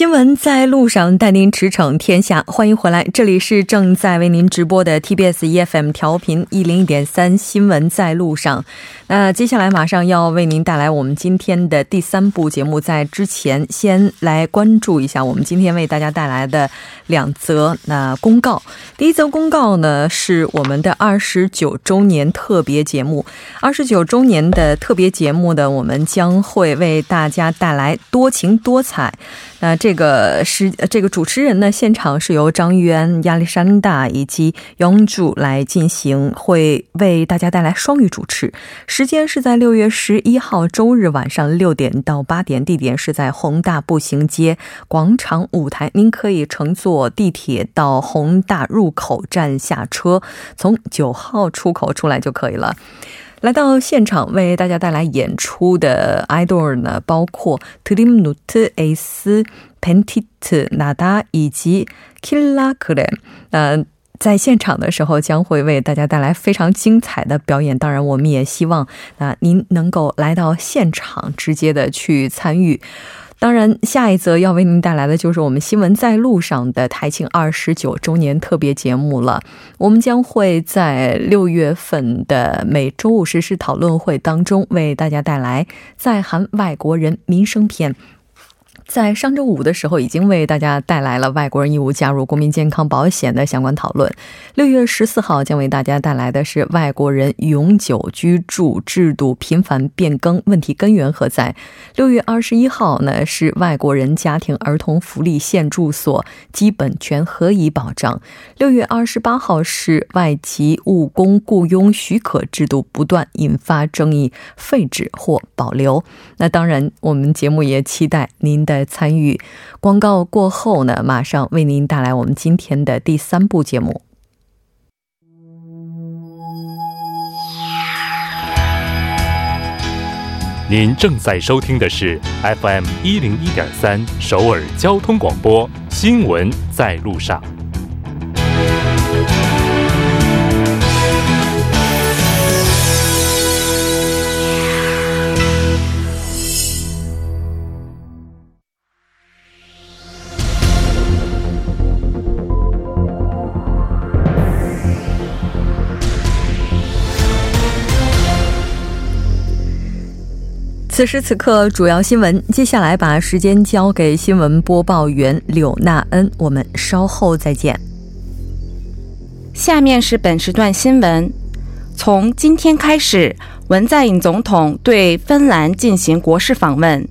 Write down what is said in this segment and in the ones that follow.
新闻在路上，带您驰骋天下。欢迎回来，这里是正在为您直播的 TBS EFM 调频一零一点三。新闻在路上，那接下来马上要为您带来我们今天的第三部节目。在之前，先来关注一下我们今天为大家带来的两则那公告。第一则公告呢，是我们的二十九周年特别节目。二十九周年的特别节目呢，我们将会为大家带来多情多彩。那这个是这个主持人呢，现场是由张玉安、亚历山大以及永柱来进行，会为大家带来双语主持。时间是在六月十一号周日晚上六点到八点，地点是在宏大步行街广场舞台。您可以乘坐地铁到宏大入口站下车，从九号出口出来就可以了。来到现场为大家带来演出的 idol 呢，包括 Trimnut S、Pentit、Nada 以及 Killa Kren。呃，在现场的时候将会为大家带来非常精彩的表演。当然，我们也希望啊您能够来到现场，直接的去参与。当然，下一则要为您带来的就是我们新闻在路上的台庆二十九周年特别节目了。我们将会在六月份的每周五实时讨论会当中为大家带来在韩外国人民生篇。在上周五的时候，已经为大家带来了外国人义务加入国民健康保险的相关讨论。六月十四号将为大家带来的是外国人永久居住制度频繁变更问题根源何在。六月二十一号呢是外国人家庭儿童福利现住所基本权何以保障。六月二十八号是外籍务工雇佣许可制度不断引发争议，废止或保留。那当然，我们节目也期待您的。参与广告过后呢，马上为您带来我们今天的第三部节目。您正在收听的是 FM 一零一点三首尔交通广播新闻在路上。此时此刻，主要新闻。接下来把时间交给新闻播报员柳娜恩，我们稍后再见。下面是本时段新闻。从今天开始，文在寅总统对芬兰进行国事访问。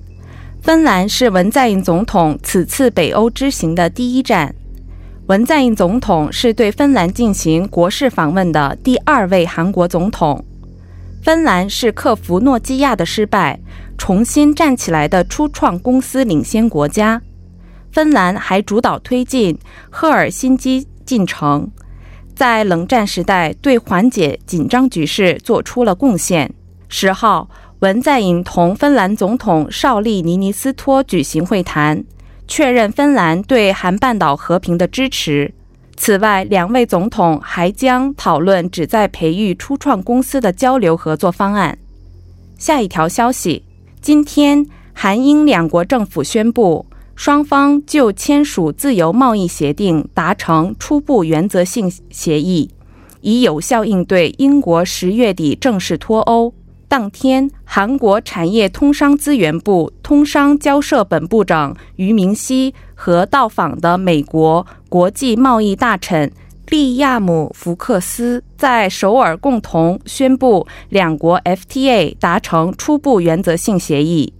芬兰是文在寅总统此次北欧之行的第一站。文在寅总统是对芬兰进行国事访问的第二位韩国总统。芬兰是克服诺基亚的失败，重新站起来的初创公司领先国家。芬兰还主导推进赫尔辛基进程，在冷战时代对缓解紧张局势做出了贡献。十号，文在寅同芬兰总统绍利尼尼斯托举行会谈，确认芬兰对韩半岛和平的支持。此外，两位总统还将讨论旨在培育初创公司的交流合作方案。下一条消息：今天，韩英两国政府宣布，双方就签署自由贸易协定达成初步原则性协议，以有效应对英国十月底正式脱欧。当天，韩国产业通商资源部通商交涉本部长俞明熙和到访的美国国际贸易大臣利亚姆·福克斯在首尔共同宣布，两国 FTA 达成初步原则性协议。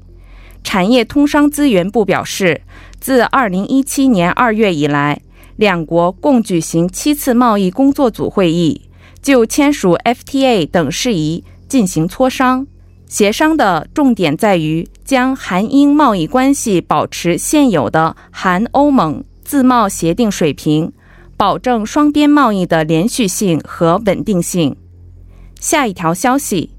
产业通商资源部表示，自2017年2月以来，两国共举行七次贸易工作组会议，就签署 FTA 等事宜。进行磋商，协商的重点在于将韩英贸易关系保持现有的韩欧盟自贸协定水平，保证双边贸易的连续性和稳定性。下一条消息，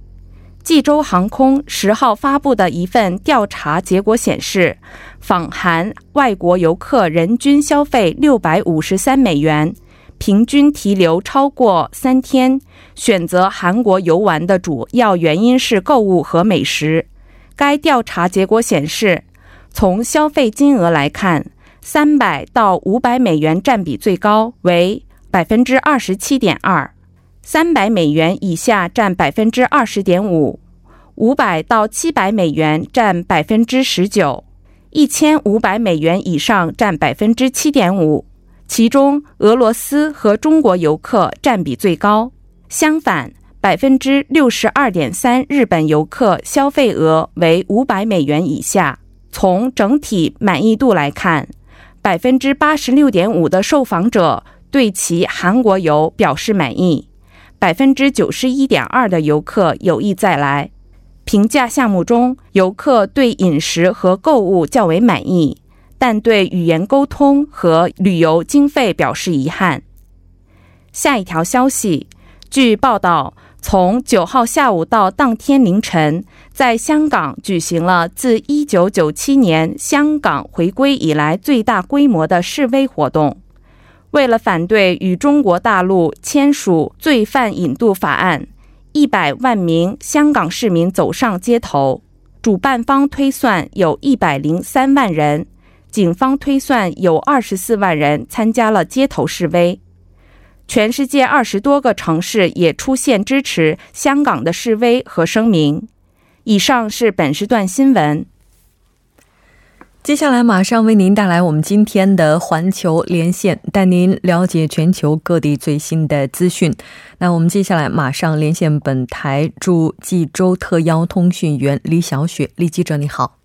济州航空十号发布的一份调查结果显示，访韩外国游客人均消费六百五十三美元，平均停留超过三天。选择韩国游玩的主要原因是购物和美食。该调查结果显示，从消费金额来看，三百到五百美元占比最高，为百分之二十七点二。三百美元以下占百分之二十点五，五百到七百美元占百分之十九，一千五百美元以上占百分之七点五。其中，俄罗斯和中国游客占比最高。相反，百分之六十二点三日本游客消费额为五百美元以下。从整体满意度来看，百分之八十六点五的受访者对其韩国游表示满意。百分之九十一点二的游客有意再来。评价项目中，游客对饮食和购物较为满意，但对语言沟通和旅游经费表示遗憾。下一条消息，据报道，从九号下午到当天凌晨，在香港举行了自一九九七年香港回归以来最大规模的示威活动。为了反对与中国大陆签署罪犯引渡法案，一百万名香港市民走上街头。主办方推算有一百零三万人，警方推算有二十四万人参加了街头示威。全世界二十多个城市也出现支持香港的示威和声明。以上是本时段新闻。接下来马上为您带来我们今天的环球连线，带您了解全球各地最新的资讯。那我们接下来马上连线本台驻济州特邀通讯员李小雪，李记者你好，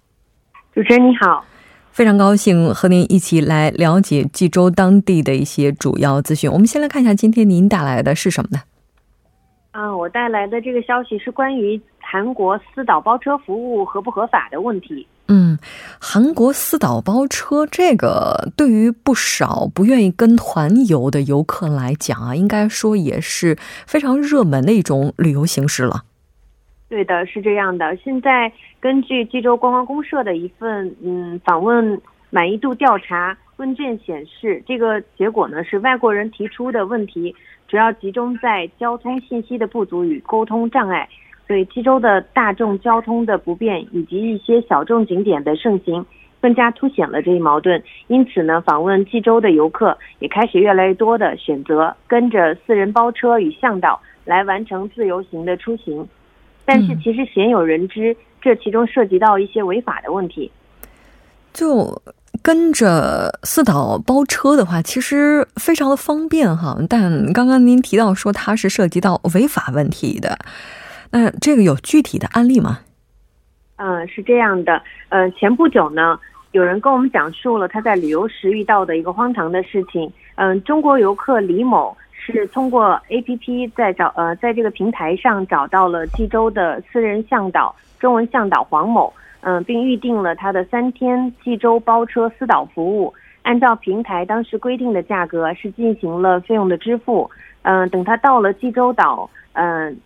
主持人你好，非常高兴和您一起来了解济州当地的一些主要资讯。我们先来看一下今天您带来的是什么呢？啊，我带来的这个消息是关于韩国私导包车服务合不合法的问题。嗯，韩国私导包车这个对于不少不愿意跟团游的游客来讲啊，应该说也是非常热门的一种旅游形式了。对的，是这样的。现在根据济州观光公社的一份嗯访问满意度调查问卷显示，这个结果呢是外国人提出的问题主要集中在交通信息的不足与沟通障碍。所以，济州的大众交通的不便以及一些小众景点的盛行，更加凸显了这一矛盾。因此呢，访问济州的游客也开始越来越多的选择跟着私人包车与向导来完成自由行的出行。但是，其实鲜有人知，这其中涉及到一些违法的问题。就跟着四岛包车的话，其实非常的方便哈。但刚刚您提到说它是涉及到违法问题的。那这个有具体的案例吗？嗯，是这样的。嗯，前不久呢，有人跟我们讲述了他在旅游时遇到的一个荒唐的事情。嗯，中国游客李某是通过 APP 在找呃，在这个平台上找到了济州的私人向导中文向导黄某，嗯，并预定了他的三天济州包车私导服务。按照平台当时规定的价格是进行了费用的支付。嗯，等他到了济州岛，嗯。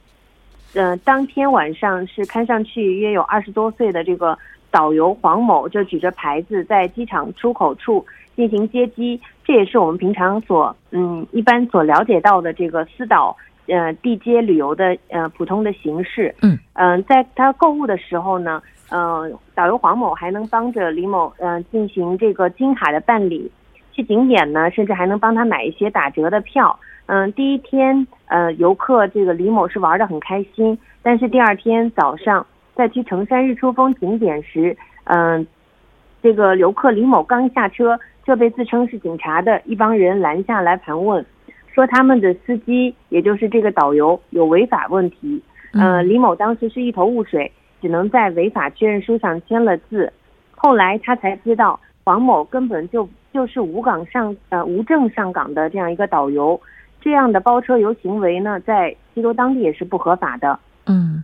呃，当天晚上是看上去约有二十多岁的这个导游黄某，就举着牌子在机场出口处进行接机。这也是我们平常所嗯一般所了解到的这个私导呃地接旅游的呃普通的形式。嗯嗯，在他购物的时候呢，嗯，导游黄某还能帮着李某呃进行这个金卡的办理，去景点呢，甚至还能帮他买一些打折的票。嗯，第一天，呃，游客这个李某是玩的很开心，但是第二天早上在去城山日出峰景点时，嗯，这个游客李某刚下车就被自称是警察的一帮人拦下来盘问，说他们的司机也就是这个导游有违法问题。嗯，李某当时是一头雾水，只能在违法确认书上签了字。后来他才知道，黄某根本就就是无岗上呃无证上岗的这样一个导游。这样的包车游行为呢，在西州当地也是不合法的。嗯，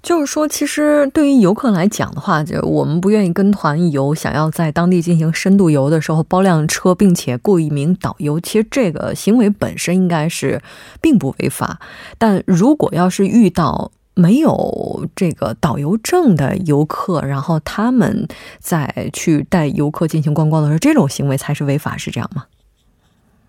就是说，其实对于游客来讲的话，就我们不愿意跟团游，想要在当地进行深度游的时候包辆车，并且雇一名导游，其实这个行为本身应该是并不违法。但如果要是遇到没有这个导游证的游客，然后他们再去带游客进行观光的时候，这种行为才是违法，是这样吗？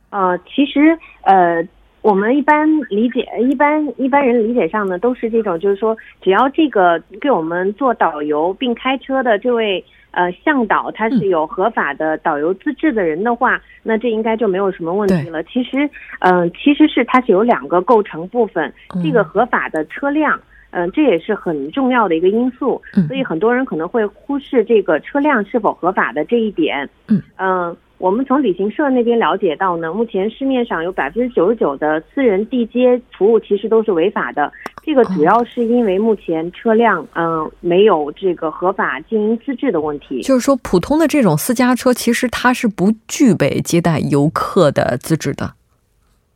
呃，其实呃。我们一般理解，一般一般人理解上呢，都是这种，就是说，只要这个给我们做导游并开车的这位呃向导，他是有合法的导游资质的人的话，那这应该就没有什么问题了。其实，嗯，其实是它是有两个构成部分，这个合法的车辆，嗯，这也是很重要的一个因素。所以很多人可能会忽视这个车辆是否合法的这一点。嗯嗯。我们从旅行社那边了解到呢，目前市面上有百分之九十九的私人地接服务其实都是违法的。这个主要是因为目前车辆嗯没有这个合法经营资质的问题。就是说，普通的这种私家车其实它是不具备接待游客的资质的。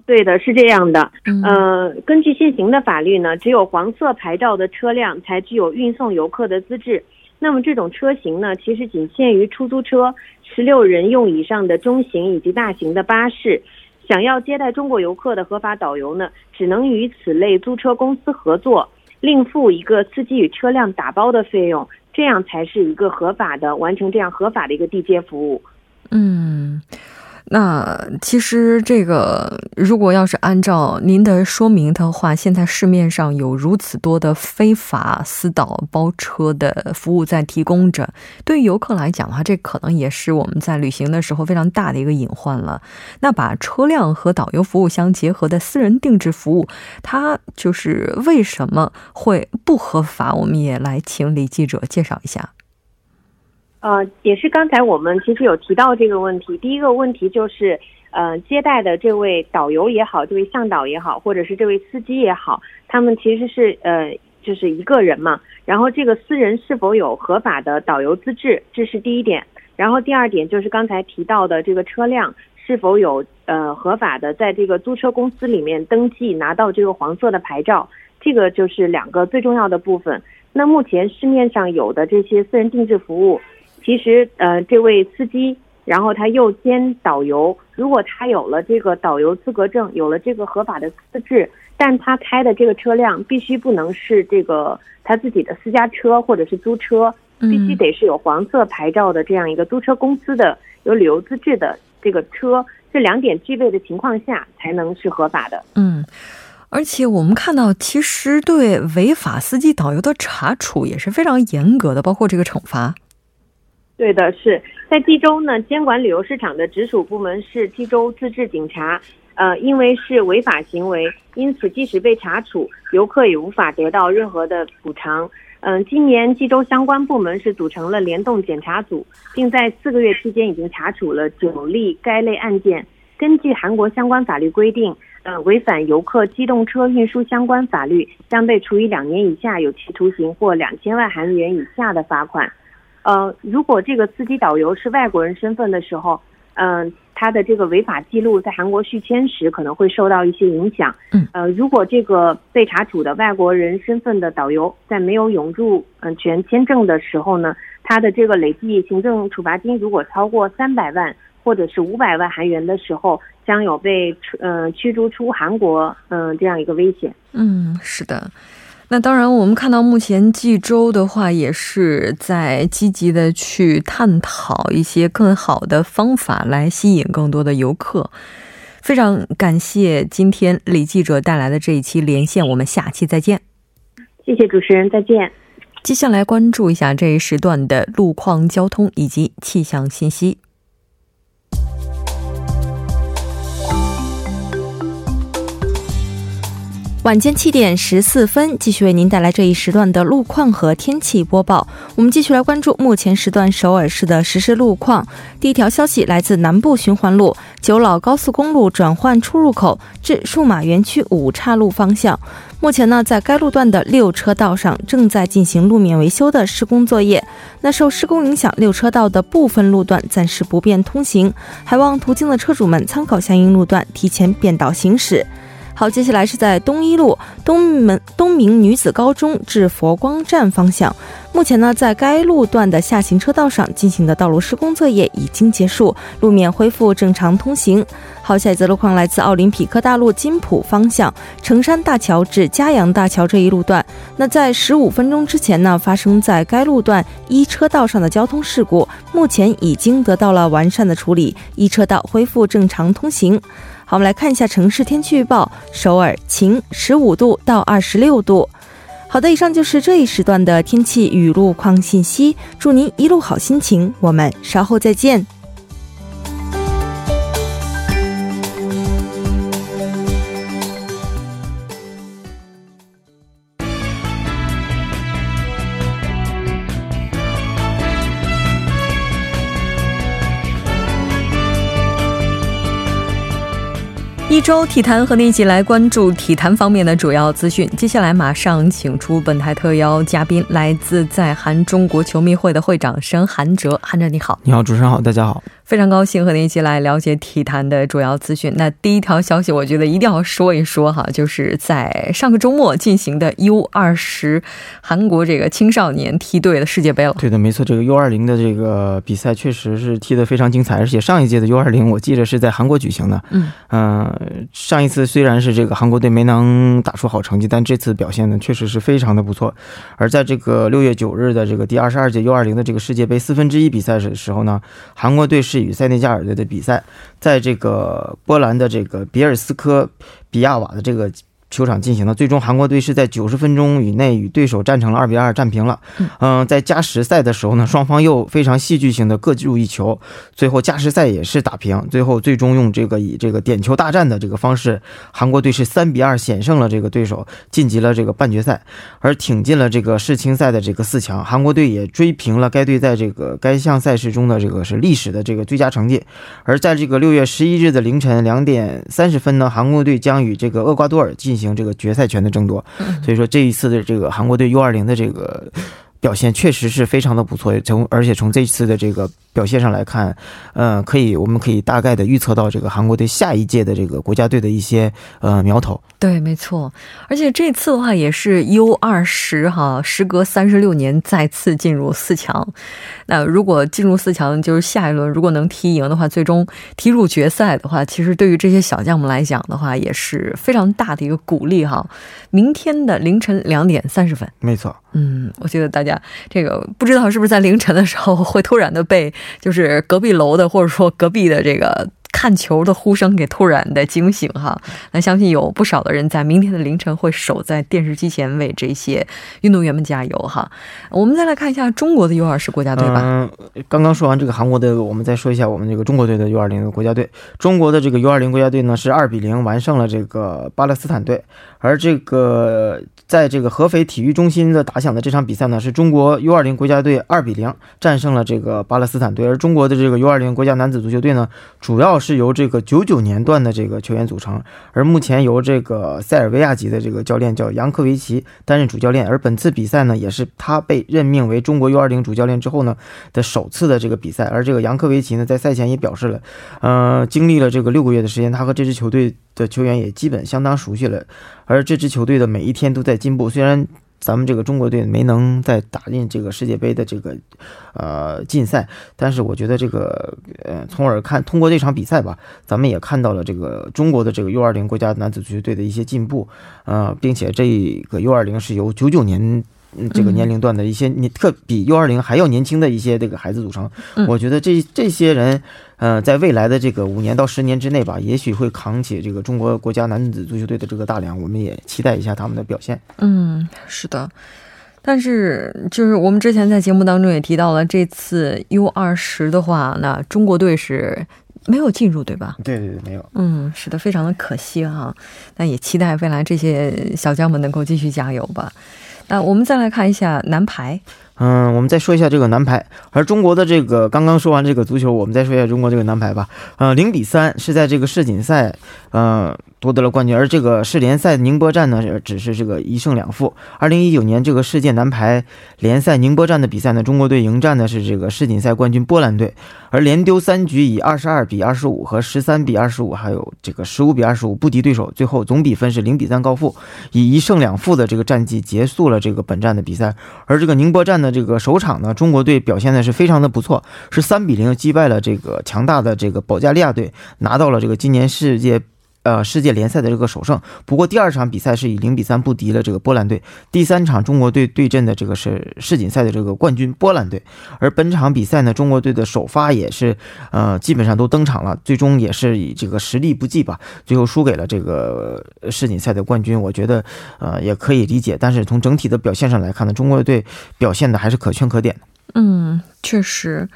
对的，是这样的。嗯，根据现行的法律呢，只有黄色牌照的车辆才具有运送游客的资质。那么这种车型呢，其实仅限于出租车。十六人用以上的中型以及大型的巴士，想要接待中国游客的合法导游呢，只能与此类租车公司合作，另付一个司机与车辆打包的费用，这样才是一个合法的完成这样合法的一个地接服务。嗯。那其实这个，如果要是按照您的说明的话，现在市面上有如此多的非法私导包车的服务在提供着，对于游客来讲的话，这可能也是我们在旅行的时候非常大的一个隐患了。那把车辆和导游服务相结合的私人定制服务，它就是为什么会不合法？我们也来请李记者介绍一下。呃，也是刚才我们其实有提到这个问题。第一个问题就是，呃，接待的这位导游也好，这位向导也好，或者是这位司机也好，他们其实是呃，就是一个人嘛。然后这个私人是否有合法的导游资质，这是第一点。然后第二点就是刚才提到的这个车辆是否有呃合法的在这个租车公司里面登记拿到这个黄色的牌照，这个就是两个最重要的部分。那目前市面上有的这些私人定制服务。其实，呃，这位司机，然后他又兼导游。如果他有了这个导游资格证，有了这个合法的资质，但他开的这个车辆必须不能是这个他自己的私家车或者是租车，必须得是有黄色牌照的这样一个租车公司的有旅游资质的这个车。这两点具备的情况下，才能是合法的。嗯，而且我们看到，其实对违法司机导游的查处也是非常严格的，包括这个惩罚。对的，是在济州呢。监管旅游市场的直属部门是济州自治警察。呃，因为是违法行为，因此即使被查处，游客也无法得到任何的补偿。嗯，今年济州相关部门是组成了联动检查组，并在四个月期间已经查处了九例该类案件。根据韩国相关法律规定，呃，违反游客机动车运输相关法律，将被处以两年以下有期徒刑或两千万韩元以下的罚款。呃，如果这个司机导游是外国人身份的时候，嗯，他的这个违法记录在韩国续签时可能会受到一些影响。嗯，呃，如果这个被查处的外国人身份的导游在没有永住嗯权签证的时候呢，他的这个累计行政处罚金如果超过三百万或者是五百万韩元的时候，将有被嗯驱逐出韩国嗯这样一个危险。嗯，是的。那当然，我们看到目前济州的话，也是在积极的去探讨一些更好的方法来吸引更多的游客。非常感谢今天李记者带来的这一期连线，我们下期再见。谢谢主持人，再见。接下来关注一下这一时段的路况、交通以及气象信息。晚间七点十四分，继续为您带来这一时段的路况和天气播报。我们继续来关注目前时段首尔市的实时路况。第一条消息来自南部循环路九老高速公路转换出入口至数码园区五岔路方向。目前呢，在该路段的六车道上正在进行路面维修的施工作业。那受施工影响，六车道的部分路段暂时不便通行，还望途经的车主们参考相应路段，提前变道行驶。好，接下来是在东一路东门东明女子高中至佛光站方向。目前呢，在该路段的下行车道上进行的道路施工作业已经结束，路面恢复正常通行。好，下一则路况来自奥林匹克大路金浦方向成山大桥至嘉阳大桥这一路段。那在十五分钟之前呢，发生在该路段一车道上的交通事故，目前已经得到了完善的处理，一车道恢复正常通行。我们来看一下城市天气预报：首尔晴，十五度到二十六度。好的，以上就是这一时段的天气与路况信息。祝您一路好心情，我们稍后再见。一周体坛和您一起来关注体坛方面的主要资讯。接下来马上请出本台特邀嘉宾，来自在韩中国球迷会的会长申韩哲。韩哲你好，你好，主持人好，大家好。非常高兴和您一起来了解体坛的主要资讯。那第一条消息，我觉得一定要说一说哈，就是在上个周末进行的 U 二十韩国这个青少年梯队的世界杯了。对的，没错，这个 U 二零的这个比赛确实是踢得非常精彩，而且上一届的 U 二零我记得是在韩国举行的。嗯嗯，上一次虽然是这个韩国队没能打出好成绩，但这次表现呢确实是非常的不错。而在这个六月九日的这个第二十二届 U 二零的这个世界杯四分之一比赛的时候呢，韩国队是。是与塞内加尔队的比赛，在这个波兰的这个比尔斯科比亚瓦的这个。球场进行的，最终韩国队是在九十分钟以内与对手战成了二比二战平了。嗯，在加时赛的时候呢，双方又非常戏剧性的各入一球，最后加时赛也是打平。最后最终用这个以这个点球大战的这个方式，韩国队是三比二险胜了这个对手，晋级了这个半决赛，而挺进了这个世青赛的这个四强。韩国队也追平了该队在这个该项赛事中的这个是历史的这个最佳成绩。而在这个六月十一日的凌晨两点三十分呢，韩国队将与这个厄瓜多尔进行。行这个决赛权的争夺，所以说这一次的这个韩国队 U 二零的这个表现确实是非常的不错。从而且从这次的这个表现上来看，呃，可以我们可以大概的预测到这个韩国队下一届的这个国家队的一些呃苗头。对，没错。而且这次的话也是 U 二十哈，时隔三十六年再次进入四强。那如果进入四强，就是下一轮如果能踢赢的话，最终踢入决赛的话，其实对于这些小将们来讲的话，也是非常大的一个鼓励哈。明天的凌晨两点三十分，没错。嗯，我觉得大家这个不知道是不是在凌晨的时候会突然的被就是隔壁楼的或者说隔壁的这个。看球的呼声给突然的惊醒哈，那相信有不少的人在明天的凌晨会守在电视机前为这些运动员们加油哈。我们再来看一下中国的 U 二十国家队吧。嗯，刚刚说完这个韩国的，我们再说一下我们这个中国队的 U 二零的国家队。中国的这个 U 二零国家队呢是二比零完胜了这个巴勒斯坦队，而这个在这个合肥体育中心的打响的这场比赛呢，是中国 U 二零国家队二比零战胜了这个巴勒斯坦队，而中国的这个 U 二零国家男子足球队呢，主要是由这个九九年段的这个球员组成，而目前由这个塞尔维亚籍的这个教练叫杨科维奇担任主教练。而本次比赛呢，也是他被任命为中国 U20 主教练之后呢的首次的这个比赛。而这个杨科维奇呢，在赛前也表示了，呃，经历了这个六个月的时间，他和这支球队的球员也基本相当熟悉了。而这支球队的每一天都在进步，虽然。咱们这个中国队没能再打进这个世界杯的这个呃竞赛，但是我觉得这个呃，从而看通过这场比赛吧，咱们也看到了这个中国的这个 U 二零国家男子足球队的一些进步，呃，并且这个 U 二零是由九九年。这个年龄段的一些你特比 U 二零还要年轻的一些这个孩子组成，我觉得这这些人，呃，在未来的这个五年到十年之内吧，也许会扛起这个中国国家男子足球队的这个大梁，我们也期待一下他们的表现。嗯，是的，但是就是我们之前在节目当中也提到了，这次 U 二十的话，那中国队是没有进入，对吧？对对对，没有。嗯，是的，非常的可惜哈。那也期待未来这些小将们能够继续加油吧。那我们再来看一下男排。嗯，我们再说一下这个男排。而中国的这个刚刚说完这个足球，我们再说一下中国这个男排吧。呃，零比三是在这个世锦赛，嗯。夺得了冠军，而这个世联赛宁波站呢，只是这个一胜两负。二零一九年这个世界男排联赛宁波站的比赛呢，中国队迎战的是这个世锦赛冠军波兰队，而连丢三局，以二十二比二十五和十三比二十五，还有这个十五比二十五不敌对手，最后总比分是零比三告负，以一胜两负的这个战绩结束了这个本站的比赛。而这个宁波站的这个首场呢，中国队表现的是非常的不错，是三比零击败了这个强大的这个保加利亚队，拿到了这个今年世界。呃，世界联赛的这个首胜。不过第二场比赛是以零比三不敌了这个波兰队。第三场中国队对阵的这个是世锦赛的这个冠军波兰队。而本场比赛呢，中国队的首发也是呃基本上都登场了，最终也是以这个实力不济吧，最后输给了这个世锦赛的冠军。我觉得呃也可以理解，但是从整体的表现上来看呢，中国队表现的还是可圈可点的。嗯，确实。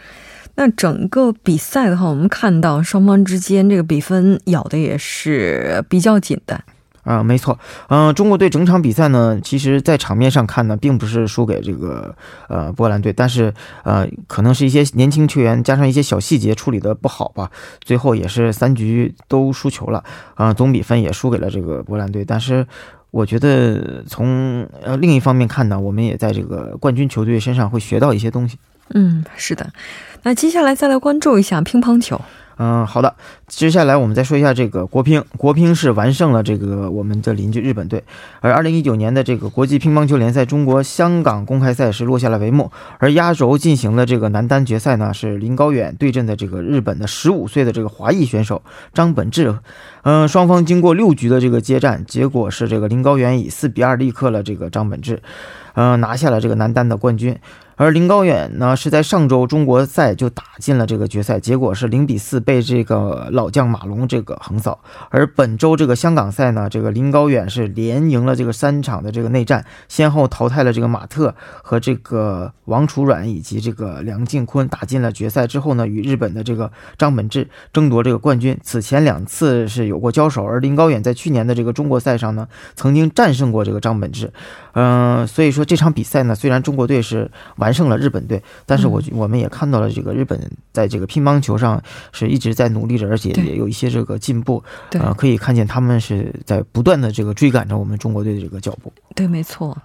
那整个比赛的话，我们看到双方之间这个比分咬的也是比较紧的。啊，没错，嗯，中国队整场比赛呢，其实，在场面上看呢，并不是输给这个呃波兰队，但是呃，可能是一些年轻球员加上一些小细节处理的不好吧，最后也是三局都输球了，啊，总比分也输给了这个波兰队。但是，我觉得从呃另一方面看呢，我们也在这个冠军球队身上会学到一些东西。嗯，是的。那接下来再来关注一下乒乓球。嗯，好的。接下来我们再说一下这个国乒。国乒是完胜了这个我们的邻居日本队。而2019年的这个国际乒乓球联赛中国香港公开赛是落下了帷幕。而压轴进行的这个男单决赛呢，是林高远对阵的这个日本的15岁的这个华裔选手张本智。嗯，双方经过六局的这个接战，结果是这个林高远以4比2力克了这个张本智，嗯，拿下了这个男单的冠军。而林高远呢，是在上周中国赛就打进了这个决赛，结果是零比四被这个老将马龙这个横扫。而本周这个香港赛呢，这个林高远是连赢了这个三场的这个内战，先后淘汰了这个马特和这个王楚软以及这个梁靖昆，打进了决赛之后呢，与日本的这个张本智争夺这个冠军。此前两次是有过交手，而林高远在去年的这个中国赛上呢，曾经战胜过这个张本智。嗯，所以说这场比赛呢，虽然中国队是完胜了日本队，但是我我们也看到了这个日本在这个乒乓球上是一直在努力着，而且也有一些这个进步。对，可以看见他们是在不断的这个追赶着我们中国队的这个脚步。对，没错。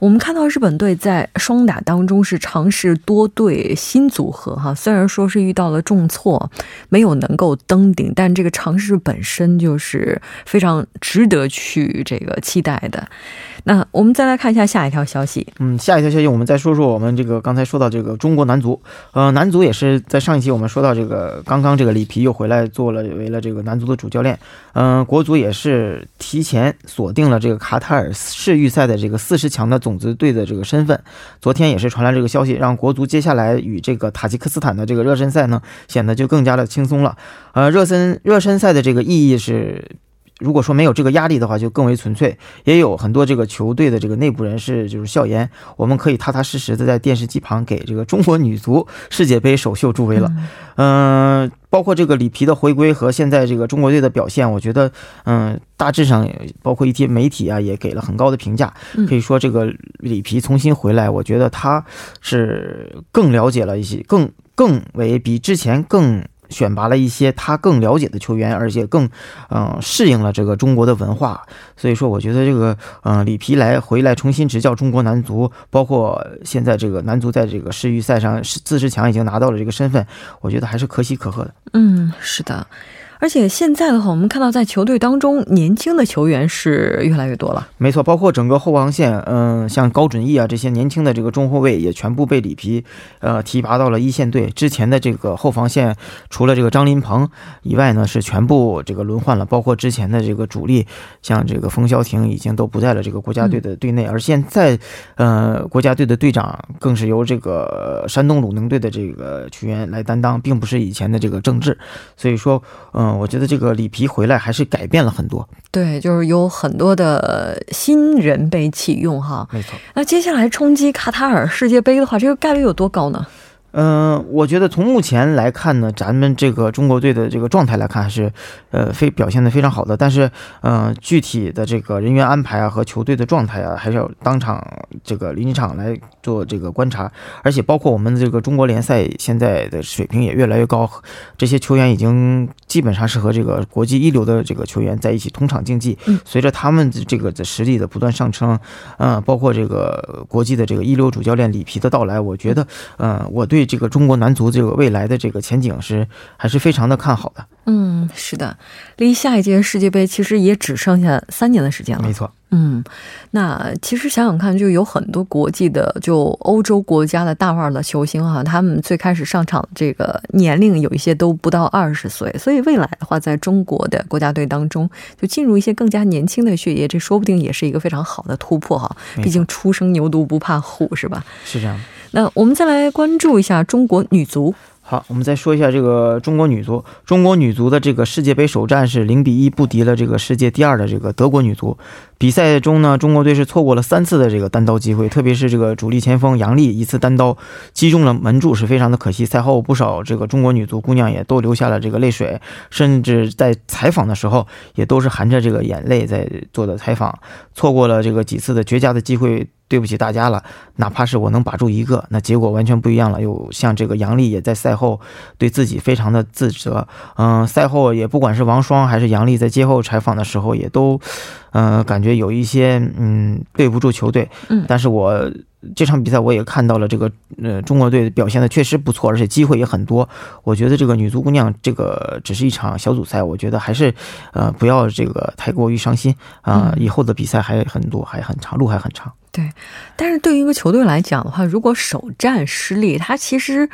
我们看到日本队在双打当中是尝试多对新组合哈，虽然说是遇到了重挫，没有能够登顶，但这个尝试本身就是非常值得去这个期待的。那我们再来看一下下一条消息。嗯，下一条消息，我们再说说我们这个刚才说到这个中国男足。呃，男足也是在上一期我们说到这个，刚刚这个里皮又回来做了为了这个男足的主教练。嗯，国足也是提前锁定了这个卡塔尔世预赛的这个四十强的总种子队的这个身份。昨天也是传来这个消息，让国足接下来与这个塔吉克斯坦的这个热身赛呢，显得就更加的轻松了。呃，热身热身赛的这个意义是。如果说没有这个压力的话，就更为纯粹。也有很多这个球队的这个内部人士就是笑言，我们可以踏踏实实的在电视机旁给这个中国女足世界杯首秀助威了。嗯，包括这个里皮的回归和现在这个中国队的表现，我觉得，嗯，大致上包括一些媒体啊也给了很高的评价。可以说这个里皮重新回来，我觉得他是更了解了一些，更更为比之前更。选拔了一些他更了解的球员，而且更，嗯，适应了这个中国的文化。所以说，我觉得这个，嗯，里皮来回来重新执教中国男足，包括现在这个男足在这个世预赛上是自十强已经拿到了这个身份，我觉得还是可喜可贺的。嗯，是的。而且现在的话，我们看到在球队当中，年轻的球员是越来越多了。没错，包括整个后防线，嗯，像高准翼啊这些年轻的这个中后卫也全部被里皮，呃，提拔到了一线队。之前的这个后防线，除了这个张琳芃以外呢，是全部这个轮换了。包括之前的这个主力，像这个冯潇霆已经都不在了这个国家队的队内。而现在，呃，国家队的队长更是由这个山东鲁能队的这个球员来担当，并不是以前的这个郑智。所以说，嗯。我觉得这个里皮回来还是改变了很多，对，就是有很多的新人被启用哈，没错。那接下来冲击卡塔尔世界杯的话，这个概率有多高呢？嗯，我觉得从目前来看呢，咱们这个中国队的这个状态来看，还是呃非表现的非常好的。但是，嗯，具体的这个人员安排啊和球队的状态啊，还是要当场这个临场来做这个观察。而且，包括我们的这个中国联赛现在的水平也越来越高，这些球员已经基本上是和这个国际一流的这个球员在一起同场竞技。随着他们这个的实力的不断上升，嗯，包括这个国际的这个一流主教练里皮的到来，我觉得，嗯，我对。对这个中国男足这个未来的这个前景是还是非常的看好的。嗯，是的，离下一届世界杯其实也只剩下三年的时间了。没错。嗯，那其实想想看，就有很多国际的，就欧洲国家的大腕的球星哈，他们最开始上场这个年龄有一些都不到二十岁，所以未来的话，在中国的国家队当中，就进入一些更加年轻的血液，这说不定也是一个非常好的突破哈。毕竟初生牛犊不怕虎，是吧？是这样。那我们再来关注一下中国女足。好，我们再说一下这个中国女足。中国女足的这个世界杯首战是零比一不敌了这个世界第二的这个德国女足。比赛中呢，中国队是错过了三次的这个单刀机会，特别是这个主力前锋杨丽一次单刀击中了门柱，是非常的可惜。赛后不少这个中国女足姑娘也都流下了这个泪水，甚至在采访的时候也都是含着这个眼泪在做的采访。错过了这个几次的绝佳的机会。对不起大家了，哪怕是我能把住一个，那结果完全不一样了。又像这个杨丽也在赛后对自己非常的自责，嗯，赛后也不管是王霜还是杨丽在接后采访的时候，也都，嗯，感觉有一些嗯对不住球队，嗯，但是我。这场比赛我也看到了，这个呃中国队表现的确实不错，而且机会也很多。我觉得这个女足姑娘这个只是一场小组赛，我觉得还是呃不要这个太过于伤心啊，以后的比赛还很多，还很长，路还很长。对，但是对于一个球队来讲的话，如果首战失利，他其实。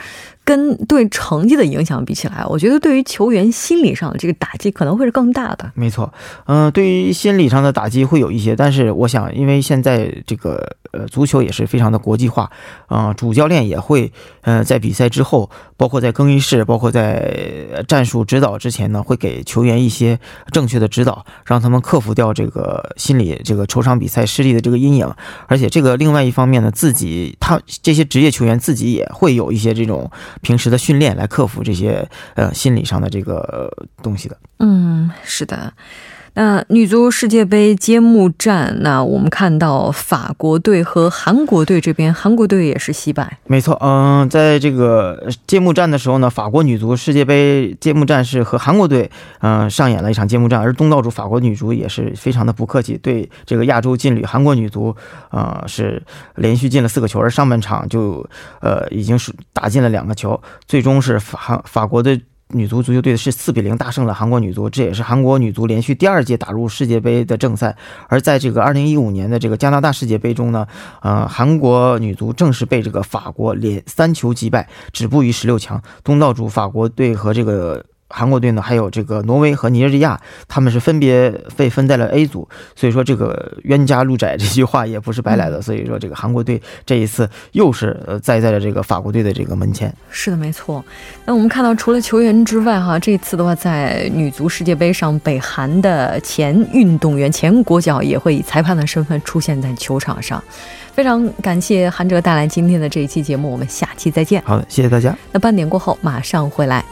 跟对成绩的影响比起来，我觉得对于球员心理上的这个打击可能会是更大的。没错，嗯，对于心理上的打击会有一些，但是我想，因为现在这个呃足球也是非常的国际化，啊，主教练也会呃在比赛之后，包括在更衣室，包括在战术指导之前呢，会给球员一些正确的指导，让他们克服掉这个心理这个球场比赛失利的这个阴影。而且这个另外一方面呢，自己他这些职业球员自己也会有一些这种。平时的训练来克服这些呃心理上的这个东西的。嗯，是的。那女足世界杯揭幕战，那我们看到法国队和韩国队这边，韩国队也是惜败。没错，嗯，在这个揭幕战的时候呢，法国女足世界杯揭幕战是和韩国队嗯上演了一场揭幕战，而东道主法国女足也是非常的不客气，对这个亚洲劲旅韩国女足啊是连续进了四个球，而上半场就呃已经是打进了两个球，最终是法法国的。女足足球队是四比零大胜了韩国女足，这也是韩国女足连续第二届打入世界杯的正赛。而在这个二零一五年的这个加拿大世界杯中呢，呃，韩国女足正式被这个法国连三球击败，止步于十六强。东道主法国队和这个。韩国队呢，还有这个挪威和尼日利亚，他们是分别被分在了 A 组，所以说这个冤家路窄这句话也不是白来的。所以说这个韩国队这一次又是呃栽在了这个法国队的这个门前。是的，没错。那我们看到，除了球员之外，哈，这次的话，在女足世界杯上，北韩的前运动员、前国脚也会以裁判的身份出现在球场上。非常感谢韩哲带来今天的这一期节目，我们下期再见。好的，谢谢大家。那半点过后马上回来。